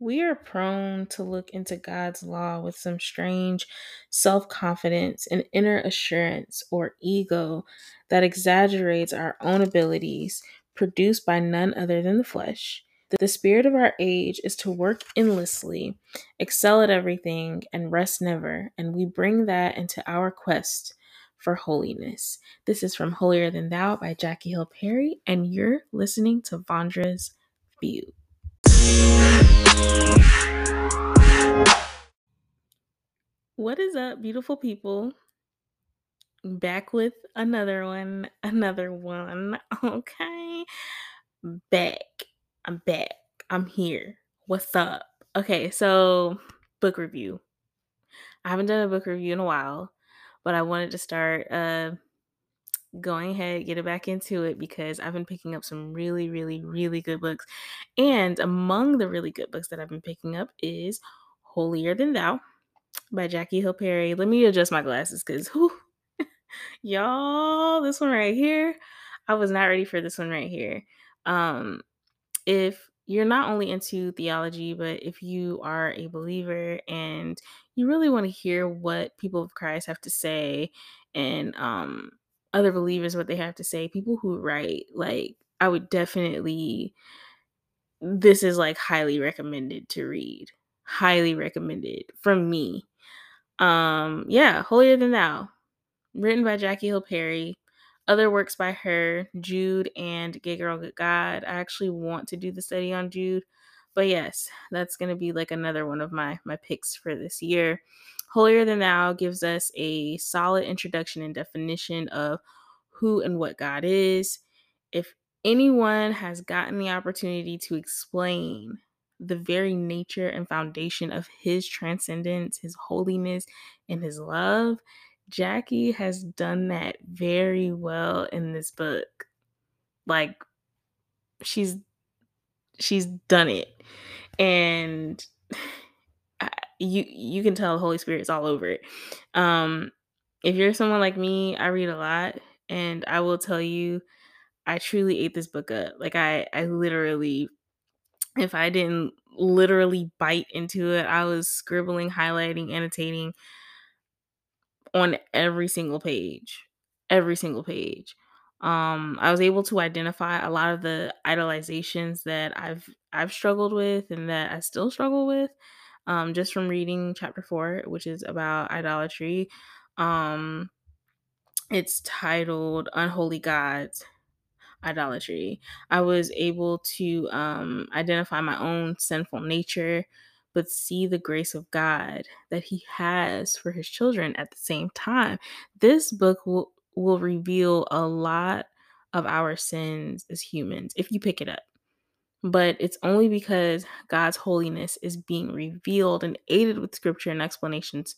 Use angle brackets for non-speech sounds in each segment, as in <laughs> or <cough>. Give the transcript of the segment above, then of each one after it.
we are prone to look into God's law with some strange self confidence and inner assurance or ego that exaggerates our own abilities, produced by none other than the flesh. The spirit of our age is to work endlessly, excel at everything, and rest never, and we bring that into our quest for holiness. This is from Holier Than Thou by Jackie Hill Perry, and you're listening to Vondra's View. What is up, beautiful people? Back with another one, another one. <laughs> Okay. Back. I'm back. I'm here. What's up? Okay, so book review. I haven't done a book review in a while, but I wanted to start uh going ahead, get it back into it because I've been picking up some really, really, really good books. And among the really good books that I've been picking up is Holier Than Thou by Jackie Hill Perry. Let me adjust my glasses because <laughs> y'all, this one right here, I was not ready for this one right here. Um, if you're not only into theology, but if you are a believer and you really want to hear what people of Christ have to say and um other believers what they have to say, people who write, like I would definitely this is like highly recommended to read. Highly recommended from me. Um yeah, Holier Than Thou. Written by Jackie Hill Perry. Other works by her, Jude and Gay Girl Good God. I actually want to do the study on Jude. But yes, that's gonna be like another one of my my picks for this year. Holier Than Thou gives us a solid introduction and definition of who and what God is. If anyone has gotten the opportunity to explain the very nature and foundation of his transcendence, his holiness, and his love, Jackie has done that very well in this book. Like she's she's done it. And you you can tell the Holy Spirit's all over it. Um if you're someone like me, I read a lot and I will tell you I truly ate this book up. Like I I literally if I didn't literally bite into it, I was scribbling, highlighting, annotating on every single page. Every single page. Um I was able to identify a lot of the idolizations that I've I've struggled with and that I still struggle with um just from reading chapter 4 which is about idolatry. Um it's titled Unholy Gods Idolatry. I was able to um, identify my own sinful nature, but see the grace of God that He has for His children at the same time. This book will, will reveal a lot of our sins as humans if you pick it up. But it's only because God's holiness is being revealed and aided with scripture and explanations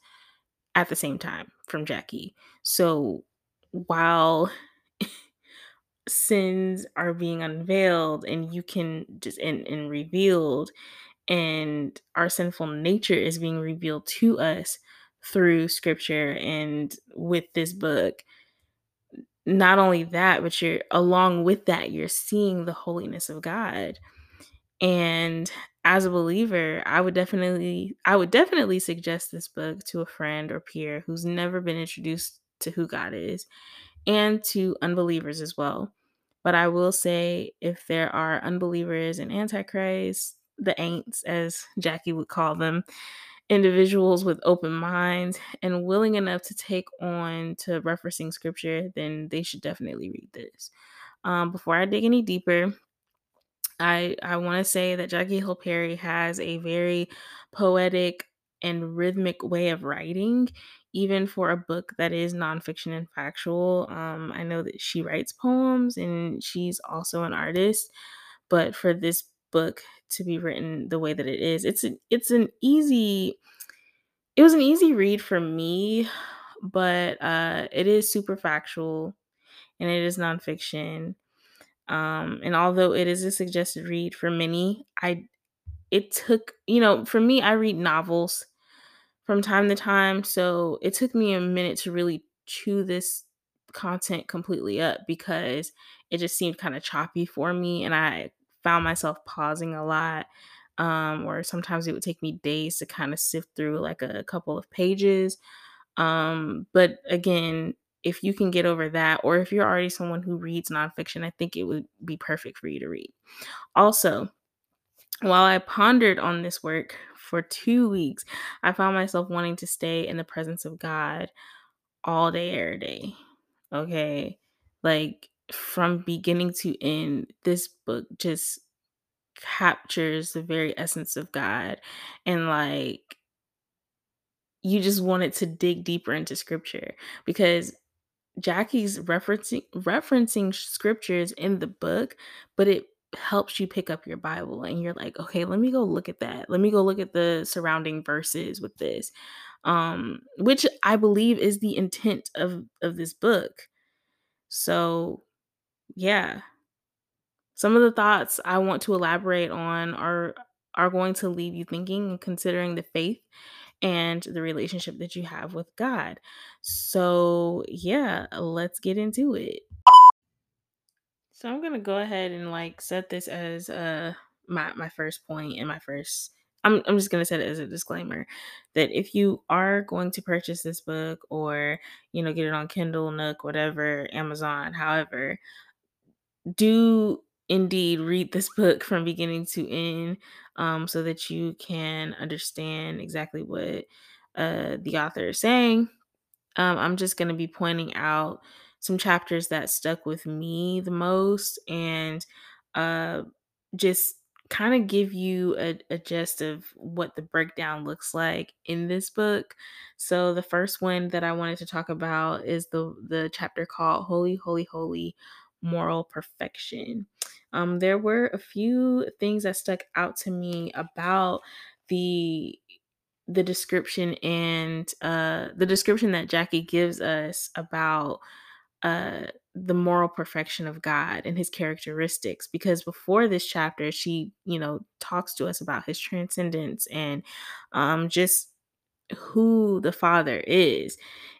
at the same time from Jackie. So while <laughs> sins are being unveiled and you can just and, and revealed and our sinful nature is being revealed to us through scripture and with this book not only that but you're along with that you're seeing the holiness of god. And as a believer i would definitely i would definitely suggest this book to a friend or peer who's never been introduced to who god is and to unbelievers as well. But I will say, if there are unbelievers and antichrist, the ain'ts, as Jackie would call them, individuals with open minds and willing enough to take on to referencing scripture, then they should definitely read this. Um, before I dig any deeper, I I want to say that Jackie Hill Perry has a very poetic and rhythmic way of writing even for a book that is nonfiction and factual. Um, I know that she writes poems and she's also an artist, but for this book to be written the way that it is, it's a, it's an easy. It was an easy read for me, but uh, it is super factual, and it is nonfiction. Um, and although it is a suggested read for many, I it took you know for me I read novels from time to time. So it took me a minute to really chew this content completely up because it just seemed kind of choppy for me and I found myself pausing a lot. um, or sometimes it would take me days to kind of sift through like a couple of pages. Um, but again, if you can get over that, or if you're already someone who reads nonfiction, I think it would be perfect for you to read. Also, while I pondered on this work for two weeks, I found myself wanting to stay in the presence of God all day, every day. Okay. Like from beginning to end, this book just captures the very essence of God. And like, you just wanted to dig deeper into scripture because Jackie's referencing referencing scriptures in the book, but it helps you pick up your Bible and you're like, "Okay, let me go look at that. Let me go look at the surrounding verses with this." Um which I believe is the intent of of this book. So, yeah. Some of the thoughts I want to elaborate on are are going to leave you thinking and considering the faith and the relationship that you have with God. So, yeah, let's get into it. So, I'm to go ahead and like set this as uh my my first point and my first I'm I'm just going to set it as a disclaimer that if you are going to purchase this book or, you know, get it on Kindle, Nook, whatever, Amazon, however, do indeed read this book from beginning to end um, so that you can understand exactly what uh, the author is saying. Um, I'm just going to be pointing out some chapters that stuck with me the most and uh, just kind of give you a, a gist of what the breakdown looks like in this book. So the first one that I wanted to talk about is the the chapter called Holy, Holy, Holy Moral Perfection. Um, there were a few things that stuck out to me about the the description and uh the description that Jackie gives us about uh the moral perfection of God and his characteristics because before this chapter she you know talks to us about his transcendence and um just who the father is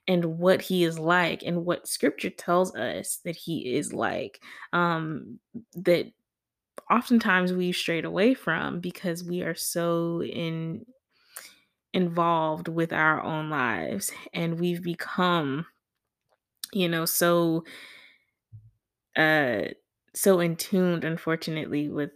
and what he is like and what scripture tells us that he is like um that oftentimes we've strayed away from because we are so in involved with our own lives and we've become you know so uh so in tuned unfortunately with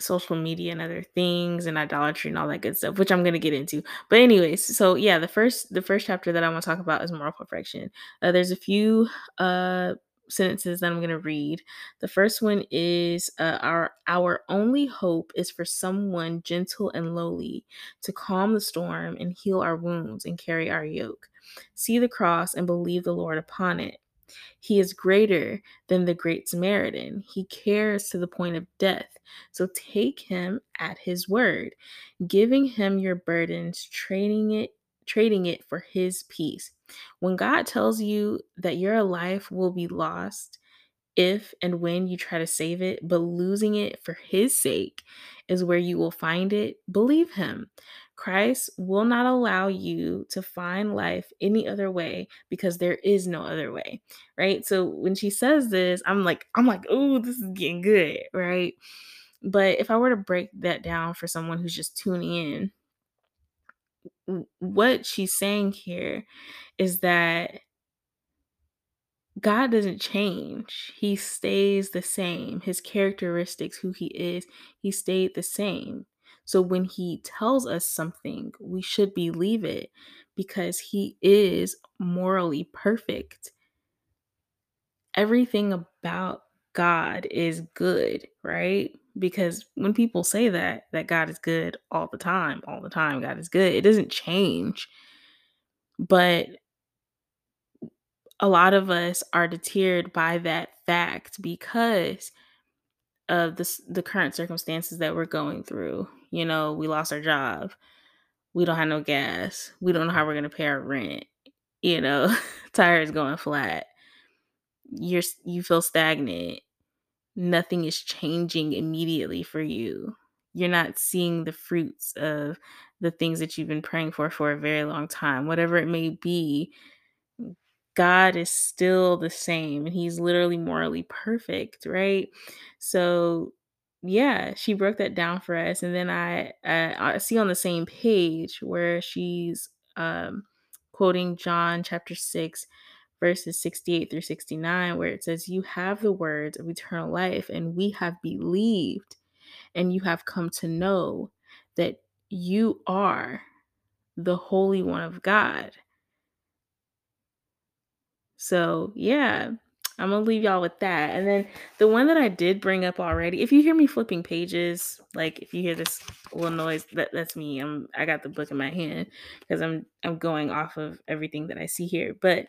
social media and other things and idolatry and all that good stuff which i'm going to get into. But anyways so yeah the first the first chapter that i want to talk about is moral perfection. Uh, there's a few uh sentences that i'm going to read. The first one is uh, our our only hope is for someone gentle and lowly to calm the storm and heal our wounds and carry our yoke. See the cross and believe the lord upon it he is greater than the Great Samaritan. He cares to the point of death. So take him at his word, giving him your burdens, trading it trading it for his peace. When God tells you that your life will be lost, if and when you try to save it, but losing it for his sake is where you will find it, believe him. Christ will not allow you to find life any other way because there is no other way, right? So when she says this, I'm like, I'm like, oh, this is getting good, right? But if I were to break that down for someone who's just tuning in, what she's saying here is that God doesn't change. He stays the same. His characteristics, who he is, he stayed the same. So when he tells us something, we should believe it because he is morally perfect. Everything about God is good, right? Because when people say that that God is good all the time, all the time God is good, it doesn't change. But a lot of us are deterred by that fact because of the the current circumstances that we're going through. You know, we lost our job. We don't have no gas. We don't know how we're going to pay our rent. You know, <laughs> tires going flat. You're you feel stagnant. Nothing is changing immediately for you. You're not seeing the fruits of the things that you've been praying for for a very long time. Whatever it may be, God is still the same and he's literally morally perfect, right? So yeah, she broke that down for us, and then I I, I see on the same page where she's um, quoting John chapter six, verses sixty-eight through sixty-nine, where it says, "You have the words of eternal life, and we have believed, and you have come to know that you are the Holy One of God." So yeah, I'm gonna leave y'all with that. And then the one that I did bring up already, if you hear me flipping pages, like if you hear this little noise, that that's me. I'm I got the book in my hand because I'm I'm going off of everything that I see here. But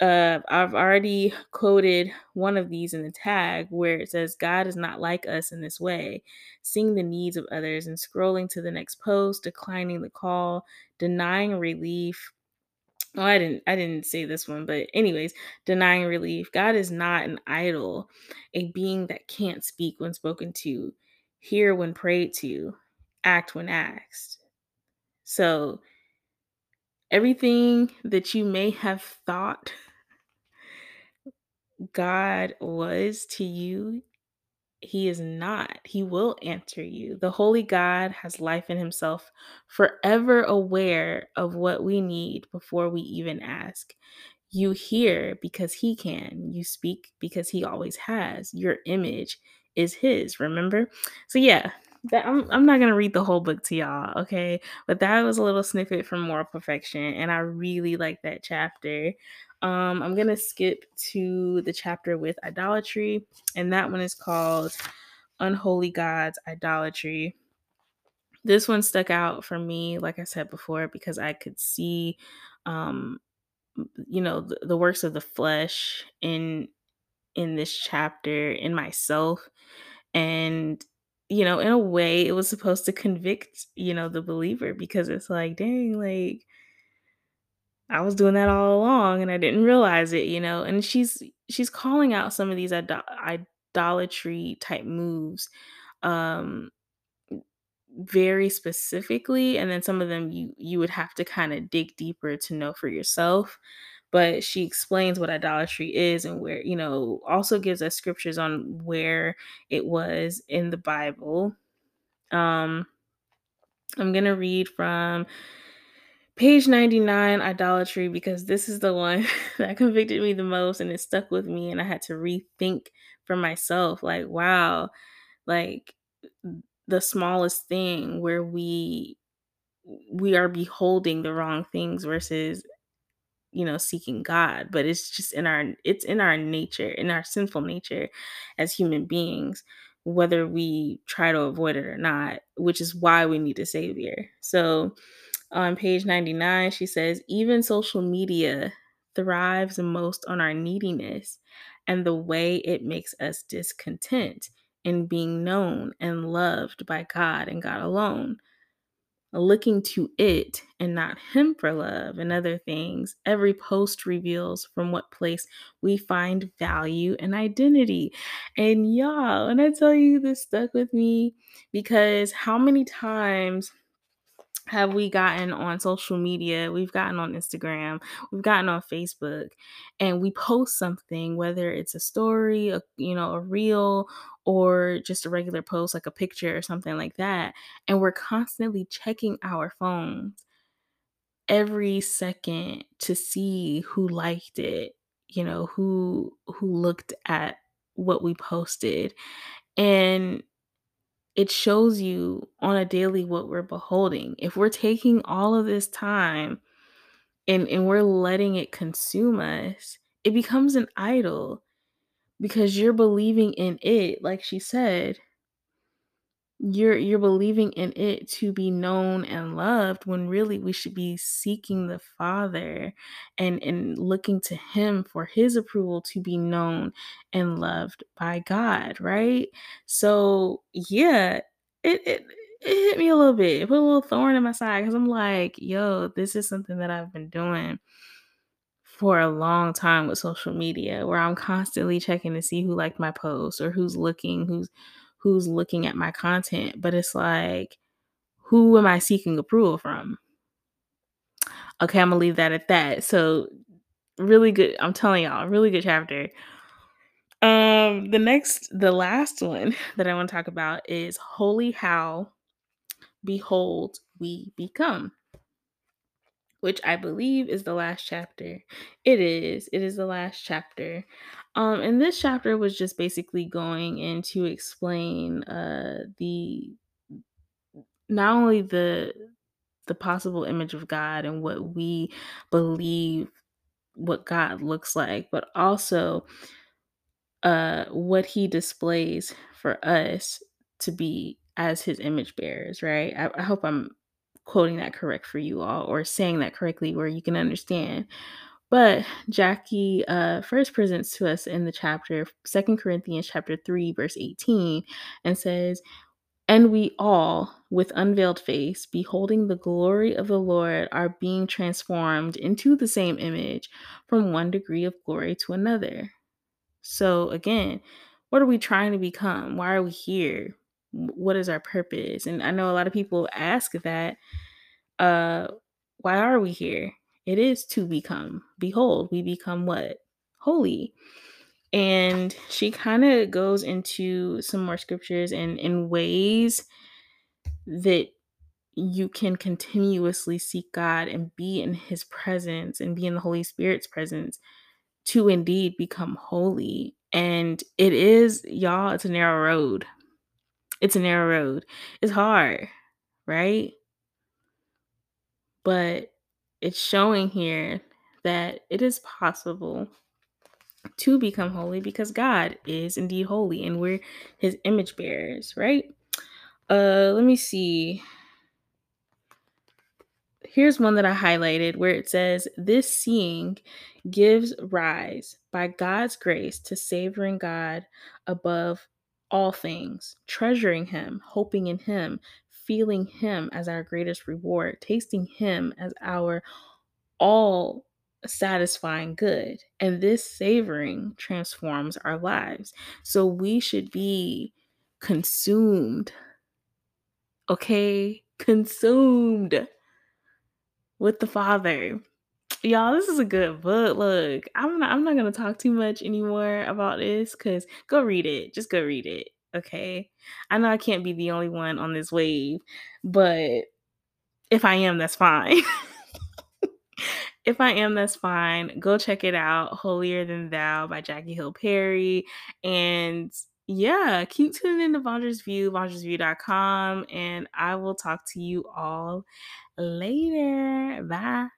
uh I've already quoted one of these in the tag where it says God is not like us in this way, seeing the needs of others and scrolling to the next post, declining the call, denying relief, Oh, I didn't I didn't say this one, but anyways, denying relief. God is not an idol, a being that can't speak when spoken to, hear when prayed to, act when asked. So, everything that you may have thought God was to you He is not. He will answer you. The Holy God has life in Himself, forever aware of what we need before we even ask. You hear because He can. You speak because He always has. Your image is His, remember? So, yeah, that, I'm, I'm not to read the whole book to y'all, okay? But that was a little snippet from Moral Perfection, and I really like that chapter. Um, I'm going to skip to the chapter with idolatry, and that one is called Unholy Gods Idolatry. This one stuck out for me, like I said before, because I could see, um, you know, the, the works of the flesh in in this chapter in myself, and you know, in a way, it was supposed to convict, you know, the believer because it's like, dang, like I was doing that all along and I didn't realize it, you know. And she's she's calling out some of these idol- idolatry type moves um very specifically and then some of them you you would have to kind of dig deeper to know for yourself but she explains what idolatry is and where you know also gives us scriptures on where it was in the bible um i'm going to read from Page 99, idolatry, because this is the one <laughs> that convicted me the most and it stuck with me. And I had to rethink for myself like, wow, like the smallest thing where we we are beholding the wrong things versus you know seeking god but it's just in our it's in our nature in our sinful nature as human beings whether we try to avoid it or not which is why we need a savior so on page 99, she says, even social media thrives most on our neediness and the way it makes us discontent in being known and loved by God and God alone. Looking to it and not Him for love and other things, every post reveals from what place we find value and identity. And y'all, and I tell you, this stuck with me because how many times have we gotten on social media? We've gotten on Instagram, we've gotten on Facebook, and we post something, whether it's a story, a, you know, a reel, or just a regular post like a picture or something like that. And we're constantly checking our phones every second to see who liked it, you know, who who looked at what we posted. And it shows you on a daily what we're beholding. If we're taking all of this time and, and we're letting it consume us, it becomes an idol because you're believing in it, like she said, you're you're believing in it to be known and loved when really we should be seeking the father and and looking to him for his approval to be known and loved by god right? So yeah it it, it hit me a little bit. It put a little thorn in my side because i'm like yo this is something that i've been doing for a long time with social media where I'm constantly checking to see who liked my post or who's looking, who's who's looking at my content, but it's like who am I seeking approval from? Okay, I'm gonna leave that at that. So really good, I'm telling y'all, really good chapter. Um, the next, the last one <laughs> that I want to talk about is Holy How Behold We Become, which I believe is the last chapter. It is. It is the last chapter. Um, and this chapter was just basically going in to explain uh the not only the the possible image of God and what we believe what God looks like, but also uh what he displays for us to be as his image bearers, right? I, I hope I'm quoting that correct for you all or saying that correctly where you can understand. But Jackie uh, first presents to us in the chapter, Second Corinthians chapter 3, verse 18, and says, And we all, with unveiled face, beholding the glory of the Lord, are being transformed into the same image from one degree of glory to another. So, again, what are we trying to become? Why are we here? What is our purpose? And I know a lot of people ask that. Uh, why are we here? It is to become. Behold, we become what? Holy. And she kind of goes into some more scriptures and in ways that you can continuously seek God and be in his presence and be in the Holy Spirit's presence to indeed become holy. And it is, y'all, it's a narrow road. It's a narrow road. It's hard, right? But it's showing here that it is possible to become holy because God is indeed holy and we're his image bearers, right? Uh let me see. Here's one that I highlighted where it says this seeing gives rise by God's grace to savoring God above all things, treasuring him, hoping in him, feeling him as our greatest reward, tasting him as our all satisfying good. And this savoring transforms our lives. So we should be consumed. Okay? Consumed with the Father. Y'all, this is a good book. Look, I'm not I'm not gonna talk too much anymore about this because go read it. Just go read it. Okay. I know I can't be the only one on this wave, but if I am, that's fine. <laughs> if I am, that's fine. Go check it out. Holier Than Thou by Jackie Hill Perry. And yeah, keep tuning in to Vondra's View, vondrasview.com. And I will talk to you all later. Bye.